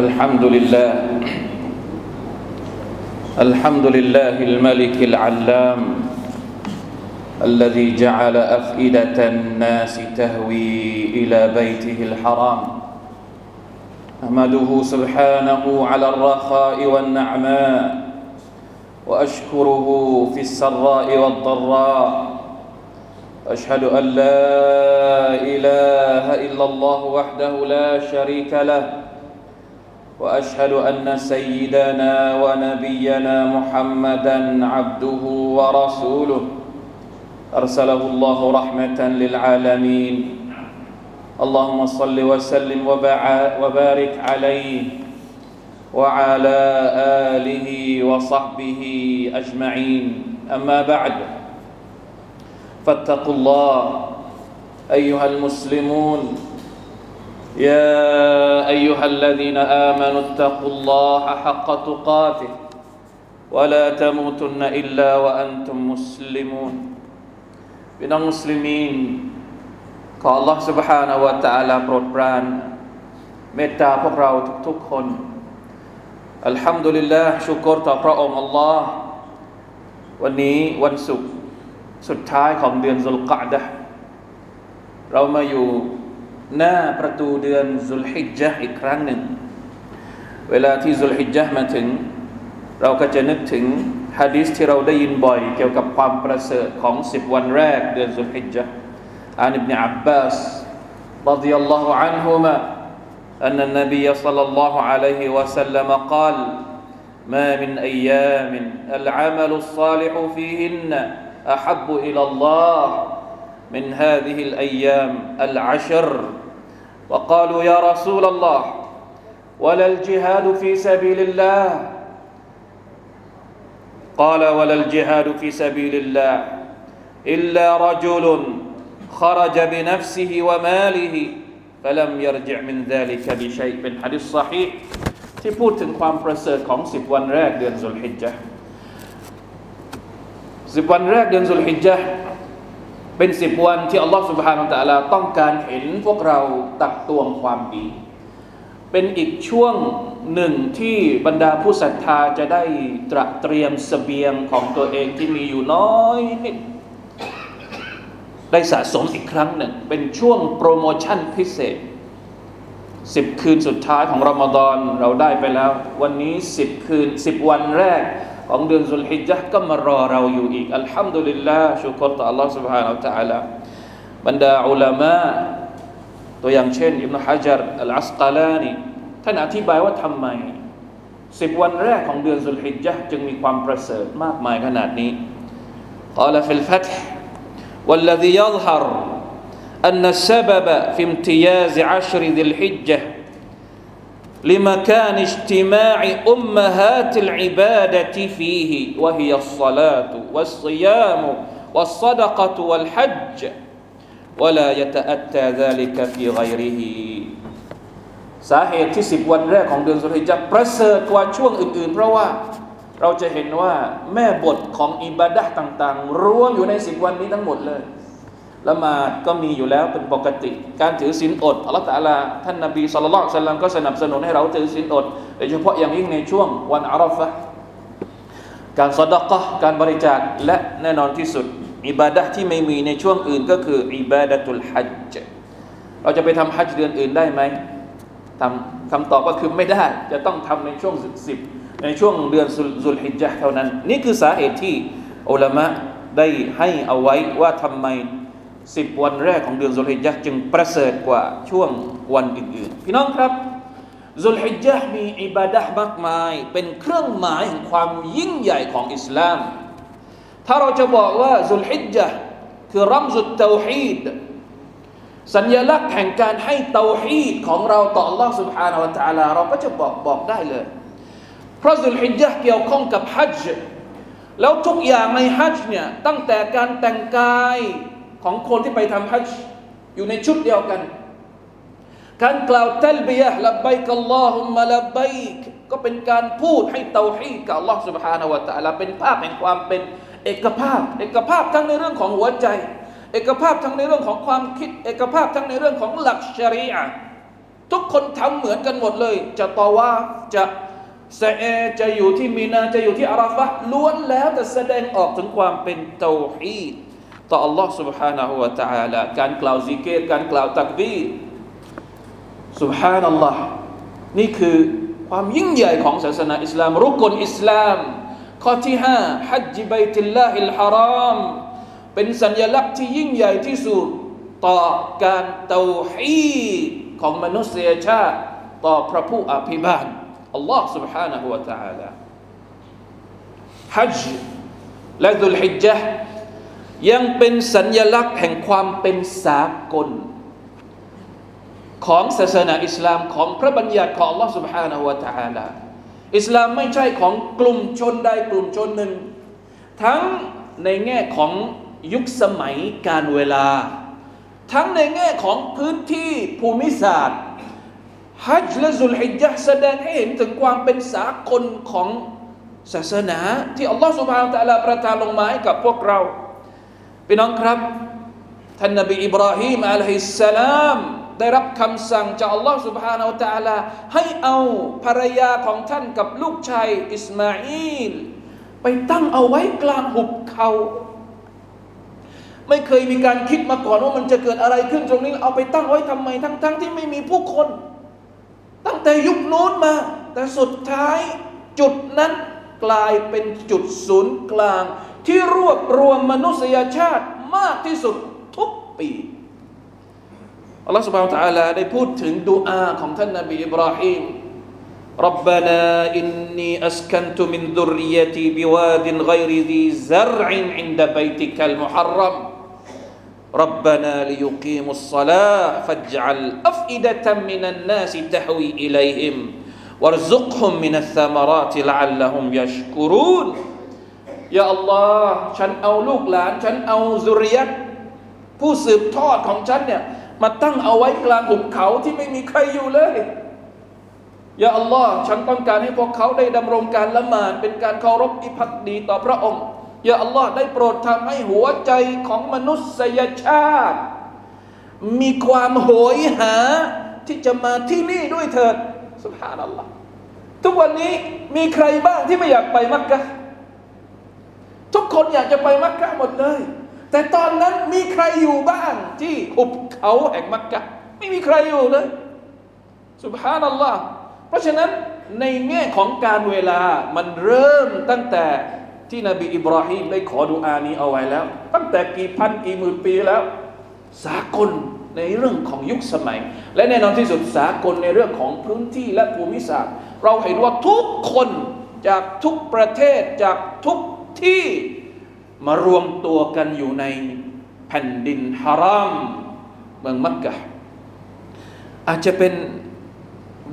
الحمد لله. الحمد لله الملك العلام الذي جعل أفئدة الناس تهوي إلى بيته الحرام. أحمده سبحانه على الرخاء والنعماء وأشكره في السراء والضراء. أشهد أن لا إله إلا الله وحده لا شريك له. وأشهد أن سيدنا ونبينا محمدا عبده ورسوله. أرسله الله رحمة للعالمين. اللهم صل وسلم وبارك عليه وعلى آله وصحبه أجمعين. أما بعد فاتقوا الله أيها المسلمون. يا ايها الذين امنوا اتقوا الله حق تقاته ولا تموتن الا وانتم مسلمون พี่น้องมุสลิมีนขอ Allah سبحانه และ تعالى โปรดปรานเมตตาพวกเราทุกๆคนอัลฮัมดุลิลลาห์ชุกรต่อพระองค์ Allah วันนี้วันศุกร์สุดท้ายของเดือนซุลกะดะเรามาอยู่ หน้าประตูเดือนซุลฮิจญะอีกครั้งหนึ่ง เวลาที่ซุลฮิจญะมาถึง เราก็จะนึกถึงฮะดิษที่เราได้ยินบ่อย เกี่ยวกับความประเสริฐของสิบวันแรก เดือนซุลฮิจญะอันอิบนาอับบาส رضي الله عنهما أن النبي صلى الله عليه وسلم قال ما من أيام العمل الصالح فيهن أحب إلى الله من هذه الأيام العشر وقالوا يا رسول الله ولا الجهاد في سبيل الله قال ولا الجهاد في سبيل الله إلا رجل خرج بنفسه وماله فلم يرجع من ذلك بشيء من حديث صحيح ที่พูดถึงความประเสริฐของสิบวันแรกเดือนสุลฮิจญะสิบวันแรกเดือนสุลฮิจญะ เป็นสิบวันที่อัลลอฮฺสุบฮานาอัลลอฮต้องการเห็นพวกเราตักตวงความดี เป็นอีกช่วงหนึ่งที่บรรดาผู้ศรัทธาจะได้ตระเตรียมสเสบียงของตัวเองที่มีอยู่น้อยนิดได้สะสมอีกครั้งหนึ่ง เป็นช่วงโปรโมชั่นพิเศษสิบคืนสุดท้ายของรอมฎอนเราได้ไปแล้ว วันนี้สิบคืนสิบวันแรก ของเดือนสุลฮิจญะก็มารอเราอยู่อีก อัลฮัมดุลิลลาห์ชุกรต่อ Allah سبحانه และ تعالى บรรดาอุลามะตัวอย่างเช่นอิบนาฮะจัรอัลอัสกาลานีท่านอธิบายว่าทำไมสิบวันแรกของเดือนสุลฮิจญะจึงมีความประเสริฐมากมายขนาดนี้ قال في الفتح والذي يظهر أن السبب في امتياز عشر ذي الحجة لمكان اجتماع أمهات العبادة فيه وهي الصلاة والصيام والصدقة والحج ولا يتأتى ذلك في غيره สาเหตุที่สิบวันแรกของเดือนสุริจักประเสริฐกว่าช่วงอื่นๆ เพราะว่าเราจะเห็นว่าแม่บทของอิบาดะต่างๆรวมอยู่ในสิบวันนี้ทั้งหมดเลย ละหมาดก็มีอยู่แล้วเป็นปกติ การถือศีลอดอัลลอฮฺตะลาท่านนบีสุลต่านสัลลัมก็สนับสนุนให้เราถือศีลอดโดยเฉพาะอย่างยิ่งในช่วงวันอาราฟะการสอดกะการบริจาคและแน่นอนที่สุด อิบาดะที่ไม่มีในช่วงอื่นก็คืออิบาดะตุลฮัจจ์เราจะไปทำฮัจจ์เดือนอื่นได้ไหมทำคำตอบก็คือไม่ได้จะต้องทำในช่วงสิบในช่วงเดือนสุลฮิจญะเท่านั้น นี่คือสาเหตุที่อุลามะได้ให้เอาไว้ว่าทำไม สิบวันแรกของเดือนสุลฮิจญะจึงประเสริฐกว่าช่วงวันอื่นๆ พี่น้องครับสุลฮิจญะมีอิบาดะมากมาย เป็นเครื่องหมายแห่งความยิ่งใหญ่ของอิสลาม ถ้าเราจะบอกว่าสุลฮิจญะคือรัมซุตเตาฮีดสัญลักษณ์แห่งการให้เตาฮีดของเราต่อ Allah سبحانه และ تعالى เราก็จะบอกบอกได้เลย เพราะสุลฮิจญะเกี่ยวข้องกับฮัจญ์แล้วทุกอย่างในฮัจญ์เนี่ยตั้งแต่การแต่งกาย ของคนที่ไปทำฮัจญ์อยู่ในชุดเดียวกัน การกล่าวตัลบียะละบัยกัลลอฮุมะละบัยกก็เป็นการพูดให้เตาฮีดกับ Allah سبحانه และ تعالى เป็นภาพแห่งความเป็นเอกภาพ เอกภาพทั้งในเรื่องของหัวใจ เอกภาพทั้งในเรื่องของความคิด เอกภาพทั้งในเรื่องของหลักชริอะ ทุกคนทำเหมือนกันหมดเลย จะตอว่าจะเซเอจะอยู่ที่มีนาจะอยู่ที่อาราฟะล้วนแล้วแต่แสดงออกถึงความเป็นเตาฮีด ต่อ Allah سبحانه และ تعالى การกล่าวซิกเกตการกล่าวตักบีร سبحان الله นี่คือความยิ่งใหญ่ของศาสนาอิสลาม รุกลอิสลาม ข้อที่ห้าฮัจจิบัยติลลาฮิลฮาราม เป็นสัญลักษณ์ที่ยิ่งใหญ่ที่สุด ต่อการเตาฮีดของมนุษยชาติ ต่อพระผู้อภิบาลอัลลอฮ์ سبحانه และ تعالى ฮัจจ์และดุลฮิจญะห์ ยังเป็นสัญญลักษณ์แห่งความเป็นสากล ของศาสนาอิสลามของพระบัญญัติของ Allah سبحانه และ تعالى อิสลามไม่ใช่ของกลุ่มชนใดกลุ่มชนหนึ่ง ทั้งในแง่ของยุคสมัยการเวลา ทั้งในแง่ของพื้นที่ภูมิศาสตร์ฮัจญ์และซุลฮิจญะห์แสดงให้เห็นถึงความเป็นสากลของศาสนา ที่อัลลอฮฺสุบฮานตะลาประทานลงมาให้กับพวกเรา พี่น้องครับ ท่านนบีอิบราฮิมอะลัยฮิสสลาม ได้รับคำสั่งจากอัลลอฮฺ سبحانه และ تعالى ให้เอาภรรยาของท่านกับลูกชายอิสมาอีลไปตั้งเอาไว้กลางหุบเขา ไม่เคยมีการคิดมาก่อนว่ามันจะเกิดอะไรขึ้นตรงนี้ เอาไปตั้งไว้ทำไม ทั้งๆทที่ไม่มีผู้คน ตั้งแต่ยุคโน้นมา แต่สุดท้ายจุดนั้นกลายเป็นจุดศูนย์กลาง ที่รวบรวมมนุษยชาติมากที่สุดทุกปี อัลลอฮฺ سبحانه และ تعالى ได้พูดถึงดูอาของท่านนบีอิบราฮิม ربنا إني أسكنت من ذريتي بواد غير ذي زرع عند بيتك المحرم ربنا ليقيموا الصلاة فاجعل أفئدة من الناس تهوي إليهم وارزقهم من الثمرات لعلهم يشكرون ยาอัลลอฮ์ฉันเอาลูกหลาน ฉันเอาสุริยะผู้สืบทอดของฉันเนี่ยมาตั้งเอาไว้กลางหุบเขาที่ไม่มีใครอยู่เลยยาอัลลอฮ์ฉันต้องการให้พวกเขาได้ดำรงการละหมาดเป็นการเคารพอิพักดีต่อพระองค์ยาอัลลอฮ์ได้โปรดทำให้หัวใจของมนุษยชาติ มีความโหยหาที่จะมาที่นี่ด้วยเถิดสุภฮานัลลอฮ์ทุกวันนี้มีใครบ้างที่ไม่อยากไปมักกะ ทุกคนอยากจะไปมักกะหมดเลย แต่ตอนนั้นมีใครอยู่บ้างที่หุบเขาแห่งมักกะไม่มีใครอยู่เลยสุบฮานัลลอฮ์เพราะฉะนั้นในแง่ของการเวลามันเริ่มตั้งแต่ที่นบีอิบราฮิมได้ขอดุอานี้เอาไว้แล้ว ตั้งแต่กี่พันกี่หมื่นปีแล้ว สากลในเรื่องของยุคสมัย และแน่นอนที่สุดสากลในเรื่องของพื้นที่และภูมิศาสตร์ เราเห็นว่าทุกคนจากทุกประเทศจากทุก ที่มารวมตัวกันอยู่ในแผ่นดินฮารามเมืองมักกะอาจจะเป็น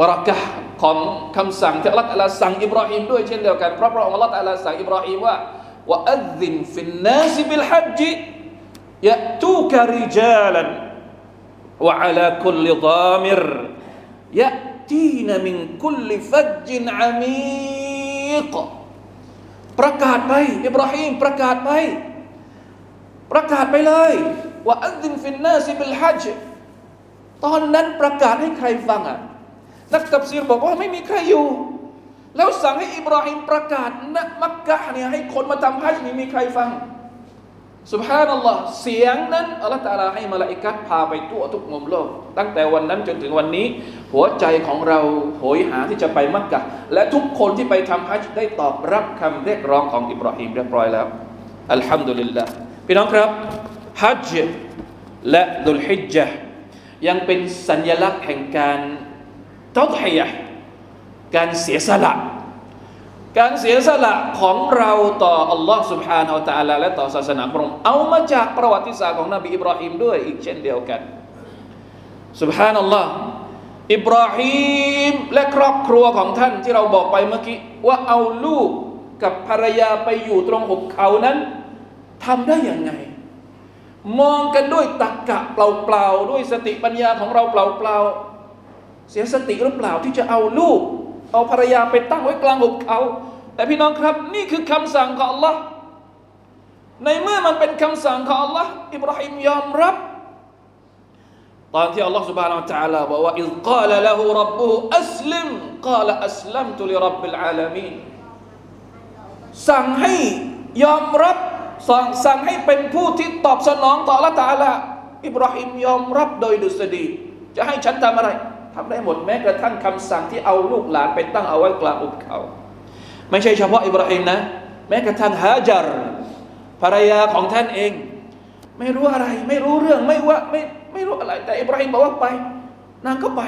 บารักะของคำสั่งที่อัลลอฮฺสั่งอิบราฮิมด้วยเช่นเดียวกันเพราะพระองค์อัลลอฮฺสั่งอิบราฮิมว่าว่าอัลลินฟินนาสบิลฮัจญ يأتوك رجالا وعلى كل ضامر يأتين من كل فج عميق ประกาศไปอิบราฮิมประกาศไป ประกาศไปเลยว่าอัลดินฟินนาซิบิลฮัจตอนนั้นประกาศให้ใครฟังอะนักตับซีรบอกว่าไม่มีใครอยู่ แล้วสั่งให้อิบราฮิมประกาศณมักกะเนี่ยให้คนมาทำฮัจญ์นี่มีใครฟัง สุบฮานัลลอฮ์เสียงนั้นอัลลอฮฺตาลาให้มาลาอิกัดพาไปทั่วทุกมุมโลก ตั้งแต่วันนั้นจนถึงวันนี้ หัวใจของเราโหยหาที่จะไปมักกะ และทุกคนที่ไปทำฮัจญ์ได้ตอบรับคำเรียกร้องของอิบราฮิมเรียบร้อยแล้ว อัลฮัมดุลิลละพี่น้องครับฮัจญ์และดุลฮิจญะยังเป็นสัญลักษณ์แห่งการตอดฮียะการเสียสละ การเสียสละของเราต่ออัลลอฮ์ سبحانه แอัลตะลาและต่อศาสนาพระองค์เอามาจากประวัติศาสตร์ของนบีอิบราฮิมด้วยอีกเช่นเดียวกันสุบฮานัลลอฮ์อิบราฮิมและครอบครัวของท่านที่เราบอกไปเมื่อกี้ว่าเอาลูกกับภรรยาไปอยู่ตรงหุบเขานั้นทำได้อย่างไง มองกันด้วยตะกกะเปล่าๆด้วยสติปัญญาของเราเปล่าๆเสียสติหรือเปล่าที่จะเอาลูก เอาภรรยาไปตั้งไว้กลางหุบเขา แต่พี่น้องครับนี่คือคำสั่งของ Allah ในเมื่อมันเป็นคำสั่งของ Allah อิบราฮิมยอมรับ ตอนที่อัลลอฮฺ سبحانه และ تعالى บอกว่า إذ قال له ربه أسلم قال أسلمت لرب العالمين สั่งให้ยอมรับสั่งสั่งให้เป็นผู้ที่ตอบสนองต่อละตาละอิบราฮิมยอมรับโดยดุษฎีจะให้ฉันทำอะไรทำได้หมดแม้กระทั่งคำสั่งที่เอาลูกหลานไปตั้งเอาไว้กลางอุเขา ไม่ใช่เฉพาะอิบราฮิมนะ แม้กระทั่งฮาจาร์ภรรยาของท่านเอง ไม่รู้อะไร ไม่รู้เรื่องไม่ว่าไม่ไม่รู้อะไร แต่อิบราฮิมบอกว่าไป นางก็ไป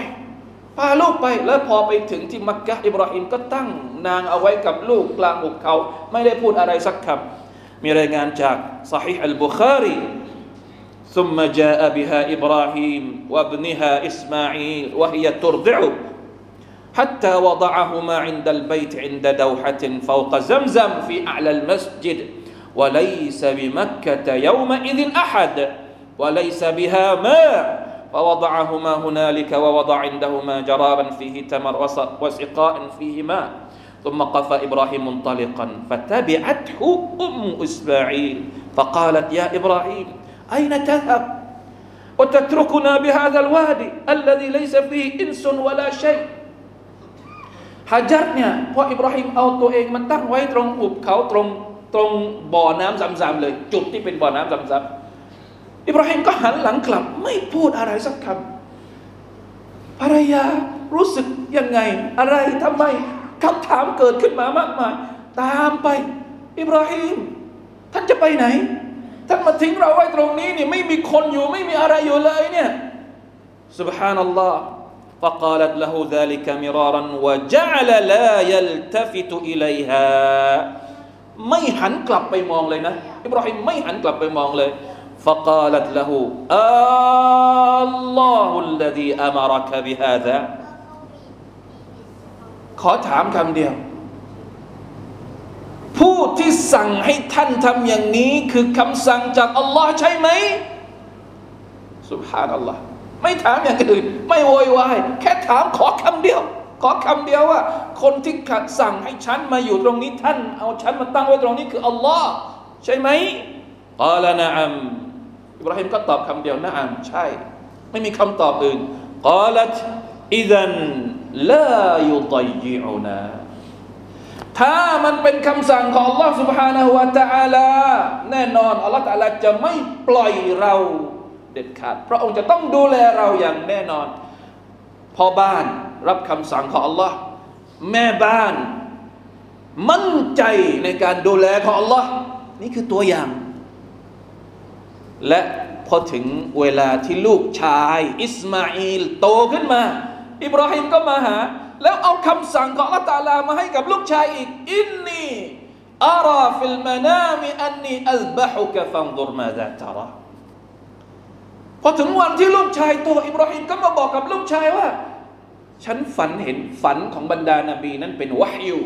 พาลูกไปแล้วพอไปถึงที่มักกะอิบราฮิมก็ตั้งนางเอาไว้กับลูกกลางหุบเขา ไม่ได้พูดอะไรสักคำมีรายงานจากซอฮีอัลบุคารี ثم جاء بها إبراهيم وابنها إسماعيل وهي ترضعه حتى وضعهما عند البيت عند دوحة فوق زمزم في أعلى المسجد. وليس بمكة يومئذ أحد وليس بها ماء. فوضعهما هنالك ووضع عندهما جرابا فيه تمر وسقاء فيه ماء. ثم قف إبراهيم منطلقا فتبعته أم إسماعيل. فقالت يا إبراهيم أين تذهب؟ وتتركنا بهذا الوادي الذي ليس فيه إنس ولا شيء. ฮะจัดเนี่ยพออิบราฮิมเอาตัวเองมันตั้งไว้ตรงหุบเขาตรงตรงบ่อน้ำซำๆเลย จุดที่เป็นบ่อน้ำซำๆอิบราฮิมก็หันหลังกลับ ไม่พูดอะไรสักคำภรรยารู้สึกยังไง อะไรทำไมคำถามเกิดขึ้นมามากมายตามไป อิบราฮิมท่านจะไปไหน ท่านมาทิ้งเราไว้ตรงนี้นี่ไม่มีคนอยู่ไม่มีอะไรอยู่เลยเนี่ย سبحان الله فقالت له ذلك مرارا وجعل لا يلتفت إليها ไม่หันกลับไปมองเลยนะอิบราฮิมไม่หันกลับไปมองเลย فقالت له الله الذي أمرك بهذا ขอถามคำเดียว ผู้ที่สั่งให้ท่านทำอย่างนี้คือคำสั่งจากอัลลอฮ์ใช่ไหม سبحان الله ไม่ถามอย่างอื่น ไม่โวยวายแค่ถามขอคำเดียว ขอคำเดียวว่า คนที่ขัดสั่งให้ฉันมาอยู่ตรงนี้ท่าน เอาฉันมาตั้งไว้ตรงนี้คืออัลลอฮ์ใช่ไหมกาลนะอัมอิบราฮิมก็ตอบคำเดียวนะอัมใช่ ไม่มีคำตอบอื่นกาลัตอิดันลายุตยิอุนาถ้ามันเป็นคำสั่งของ Allah سبحانه และ تعالى แน่นอน Allah تعالى จะไม่ปล่อยเราเ ด็ดขาด พระองค์จะต้องดูแลเราอย่างแน่นอนพ่อบ้านรับคำสั่งของ Allah แม่บ้านมั่นใจในการดูแลของ Allah นี่คือตัวอย่าง และพอถึงเวลาที่ลูกชาย อิสมาอิลโตขึ้นมา อิบราฮิมก็มาหา แล้วเอาคำสั่งของอัลลอฮ์ تعالى มาให้กับลูกชายอีก إني أرى في المنام أني أذبحك فانظر ماذا ترى พอถึงวันที่ลูกชายโตอิบราฮิมก็มาบอกกับลูกชายว่า ฉันฝันเห็นฝันของบรรดานาบีนั้นเป็นวะฮยู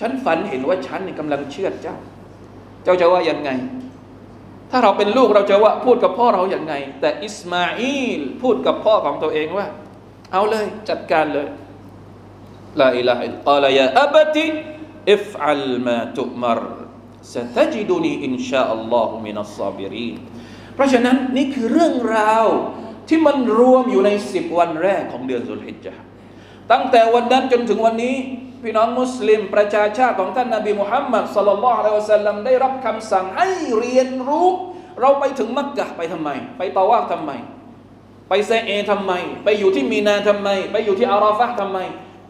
ฉันฝันเห็นว่าฉันกำลังเชื่อเจ้า เจ้าจะว่ายังไง ถ้าเราเป็นลูกเราจะว่าพูดกับพ่อเราอย่างไง แต่อิสมาอิลพูดกับพ่อของตัวเองว่า เอาเลยจัดการเลยลาอิลาฮิลกาลยาอับติอิฟอัลมาตุมาร ستجدني إن شاء الله من الصابرين เพราะฉะนั้นนี่คือเรื่องราวที่มันรวมอยู่ในสิบวันแรกของเดือนสุลฮิจญะตั้งแต่วันนั้นจนถึงวันนี้พี่น้องมุสลิมประชาชาติของท่านนาบีมุฮัมมัดสลลัลลอฮุอะลัยฮิวะสัลลัมได้รับคำสั่งให้เรียนรู้ เราไปถึงมักกะไปทำไม ไปตาวาฟทำไม ไปเซเอทำไม ไปอยู่ที่มีนาทำไม ไปอยู่ที่อาราฟะทำไม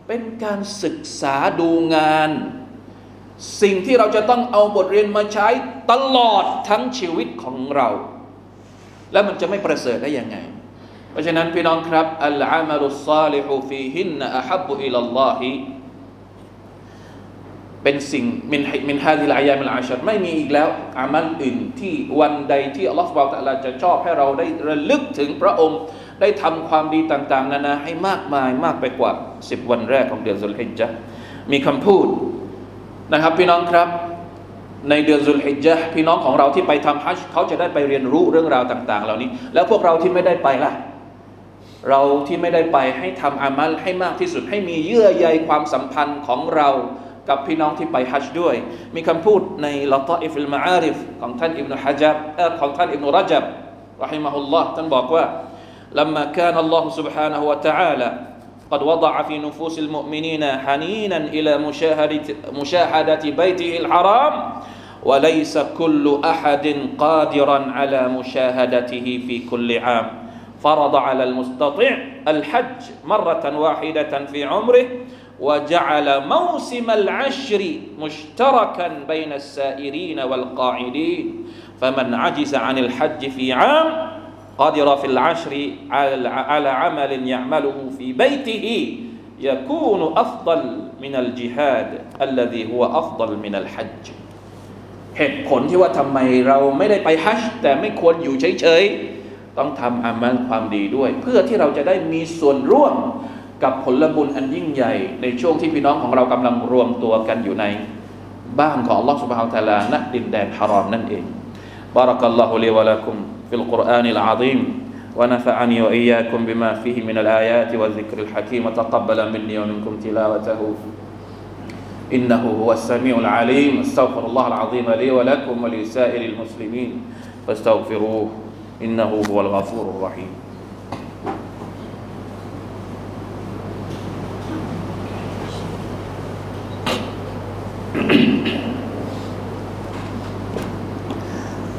เป็นการศึกษาดูงาน สิ่งที่เราจะต้องเอาบทเรียนมาใช้ตลอดทั้งชีวิตของเรา แล้วมันจะไม่ประเสริฐได้ยังไง เพราะฉะนั้นพี่น้องครับالعمل الصالح فيهن أحب إلى الله เป็นสิ่ง من من هذه الأيام العشر ไม่มีอีกแล้วอามัลอื่นที่วันใดที่อัลลอฮฺ سبحانه وتعالى จะชอบให้เราได้ระลึกถึงพระองค์ได้ทำความดีต่างๆ นานาให้มากมายมากไปกว่าสิบวันแรกของเดือนซุลฮิจญะฮ์มีคำพูดนะครับพี่น้องครับ ในเดือนสุลฮิจญะพี่น้องของเราที่ไปทำฮัจญ์เขาจะได้ไปเรียนรู้เรื่องราวต่าง ๆ เหล่านี้ แล้วพวกเราที่ไม่ได้ไปล่ะ เราที่ไม่ได้ไปให้ทำอามัลให้มากที่สุดให้มีเยื่อใยความสัมพันธ์ของเรากับพี่น้องที่ไปฮัจญ์ด้วย มีคำพูดในละตออิฟิลมาอาริฟของท่านอิบนุฮะจับของท่านอิบนุรจับรอฮิมะฮุลลอฮ์ท่านบอกว่า لما كان الله سبحانه وتعالى قد وضع في نفوس المؤمنين حنينا إلى مشاهدة, مشاهدة بيته الحرام وليس كل أحد قادرا على مشاهدته في كل عام. فرض على المستطيع الحج مرة واحدة في عمره وجعل موسم العشر مشتركا بين السائرين والقاعدين. فمن عجز عن الحج في عام قدر في العشر على على عمل يعمله في بيته يكون أفضل من الجهاد الذي هو أفضل من الحج เหตุผลที่ว่าทำไมเราไม่ได้ไปฮัจญ์แต่ไม่ควรอยู่เฉยๆ ต้องทำอามัลความดีด้วย เพื่อที่เราจะได้มีส่วนร่วมกับผลบุญอันยิ่งใหญ่ ในช่วงที่พี่น้องของเรากำลังรวมตัวกันอยู่ในบ้านของ Allah سبحانه และ تعالى ณดินแดนฮารอมนั่นเอง بارك الله لي ولكم في القرآن العظيم. ونفعني وإياكم بما فيه من الآيات والذكر الحكيم. وتقبل مني ومنكم تلاوته. إنه هو السميع العليم. استغفر الله العظيم لي ولكم ولسائر المسلمين. فاستغفروه. إنه هو الغفور الرحيم.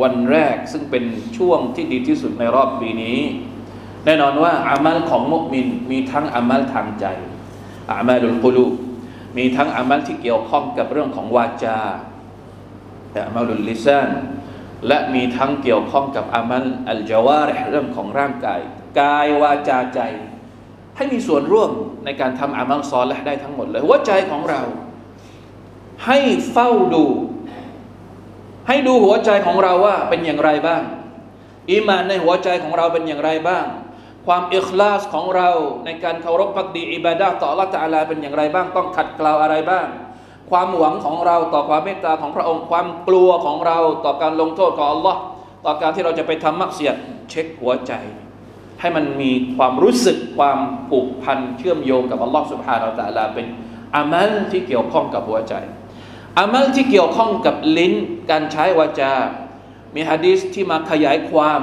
วันแรกซึ่งเป็นช่วงที่ดีที่สุดในรอบปีนี้ แน่นอนว่าอามัลของมุมินมีทั้งอามัลทางใจอามัลุลกุลูมีทั้งอามัลที่เกี่ยวข้องกับเรื่องของวาจาอามัลุลลิซานและมีทั้งเกี่ยวข้องกับอามัลอัลจาวาริเรื่องของร่างกาย กายวาจาใจ ให้มีส่วนร่วมในการทำอามัลซอลและได้ทั้งหมดเลยหัวใจของเรา ให้เฝ้าดู ให้ดูหัวใจของเราว่าเป็นอย่างไรบ้างอีมานในหัวใจของเราเป็นอย่างไรบ้าง ความอิคลาสของเราในการเคารพพักดีอิบาดาต่อละตาลาเป็นอย่างไรบ้าง ต้องขัดเกลาอะไรบ้าง ความหวังของเราต่อความเมตตาของพระองค์ ความกลัวของเราต่อการลงโทษของอัลลอฮ์ต่อการที่เราจะไปทำมักเสียดเช็คหัวใจ ให้มันมีความรู้สึกความผูกพันเชื่อมโยงกับอัลลอฮ์สุบฮานาอัลตะลาเป็นอามัลที่เกี่ยวข้องกับหัวใจ อามัลที่เกี่ยวข้องกับลิ้นการใช้วาจา มีฮะดีษที่มาขยายความ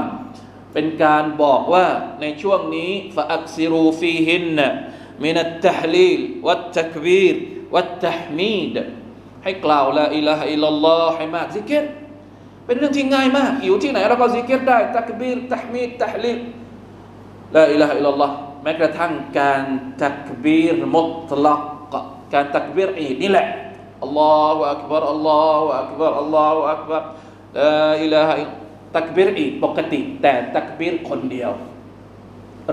เป็นการบอกว่าในช่วงนี้ฟะอักซิรูฟีฮินมินัตตฮลีลวัตตักบีรวัตตฮมีดให้กล่าวละอิลาฮะอิลลอฮ์ให้มากซิกเกรเป็นเรื่องที่ง่ายมาก อยู่ที่ไหนเราก็ซิกเกตได้ตักบีรตฮมีดตฮลีลละอิลาฮะอิลลัลลอฮ์แม้กระทั่งการตักบีรมุตลักการตักบีรอีดนี่แหละ อัลลอฮฺอักบารอัลลอฮฺอักบารอัลลอฮฺอักบารลาอิลาฮะตักบีรอีกปกติ แต่ตักบีรคนเดียว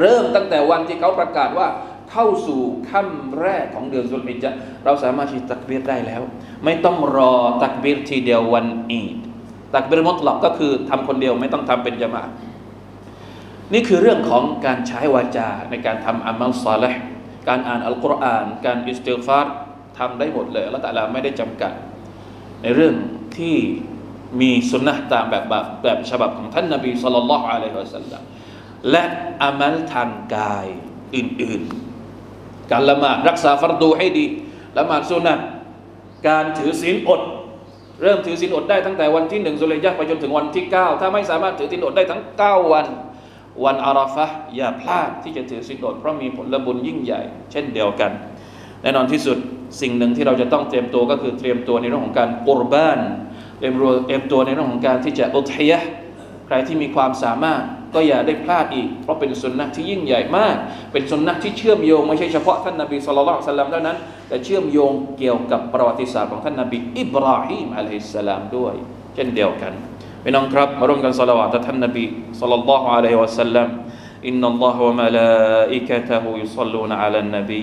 เริ่มตั้งแต่วันที่เขาประกาศว่าเข้าสู่ค่ำแรกของเดือนซุลฮิจญะฮ์เราสามารถที่ตักบีรได้แล้ว ไม่ต้องรอตักบีรทีเดียววันอีดตักบีรมุตลักก็คือทำคนเดียวไม่ต้องทำเป็นจามะนี่คือเรื่องของการใช้วาจาในการทำอามัลซาลห์การอ่านอัลกุรอาน การอิสติฟาร์ ทำได้หมดเลยแล้วแต่ละไม่ได้จำกัด ในเรื่องที่มีสุนนะตามแบบแบบแบบฉบับของท่านนบีสุลต่านละอะลัยฮิวะสัลลัมและอามัลทางกายอื่นๆ การละหมาดรักษาฟัรดูให้ดีละหมาดสุนัตการถือศีลอด เริ่มถือศีลอดได้ตั้งแต่วันที่หนึ่งสุเลยยะไปจนถึงวันที่เก้าถ้าไม่สามารถถือศีลอดได้ทั้งเก้าวัน วันอาราฟะอย่าพลาดที่จะถือศีลอดเพราะมีผลบุญยิ่งใหญ่ เช่นเดียวกัน แน่นอนที่สุด สิ่งหนึ่งที่เราจะต้องเตรียมตัวก็คือเตรียมตัวในเรื่องของการกุรบานเตรียมเตรียมตัวในเรื่องของการที่จะอุทยะใครที่มีความสามารถก็อย่าได้พลาดอีก เพราะเป็นสุนนะที่ยิ่งใหญ่มาก เป็นสุนนะที่เชื่อมโยงไม่ใช่เฉพาะท่านนบีสุลต่านสลัมเท่านั้น แต่เชื่อมโยงเกี่ยวกับประวัติศาสตร์ของท่านนบีอิบราฮิมอะลัยฮิสสลามด้วย เช่นเดียวกันพี่น้องครับมาร่วมกันสละวาตท่านนบีสุลต่านอะลัยฮิวะสัลลัมอินนัลลอฮฺวะมะลาอิกะตะฮูยุศ็อลลูนอะลันนบี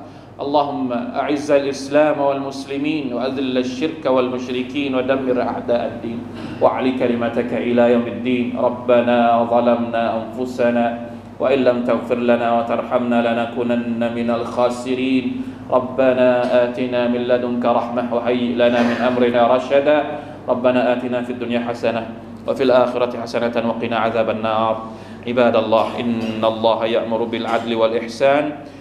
اللهم أعز الإسلام والمسلمين وأذل الشرك والمشركين ودمر أعداء الدين وأعل كلمتك إلى يوم الدين. ربنا ظلمنا أنفسنا وإن لم تغفر لنا وترحمنا لنكونن من الخاسرين. ربنا آتنا من لدنك رحمة وهيئ لنا من أمرنا رشدا. ربنا آتنا في الدنيا حسنة وفي الآخرة حسنة وقنا عذاب النار. عباد الله إن الله يأمر بالعدل والإحسان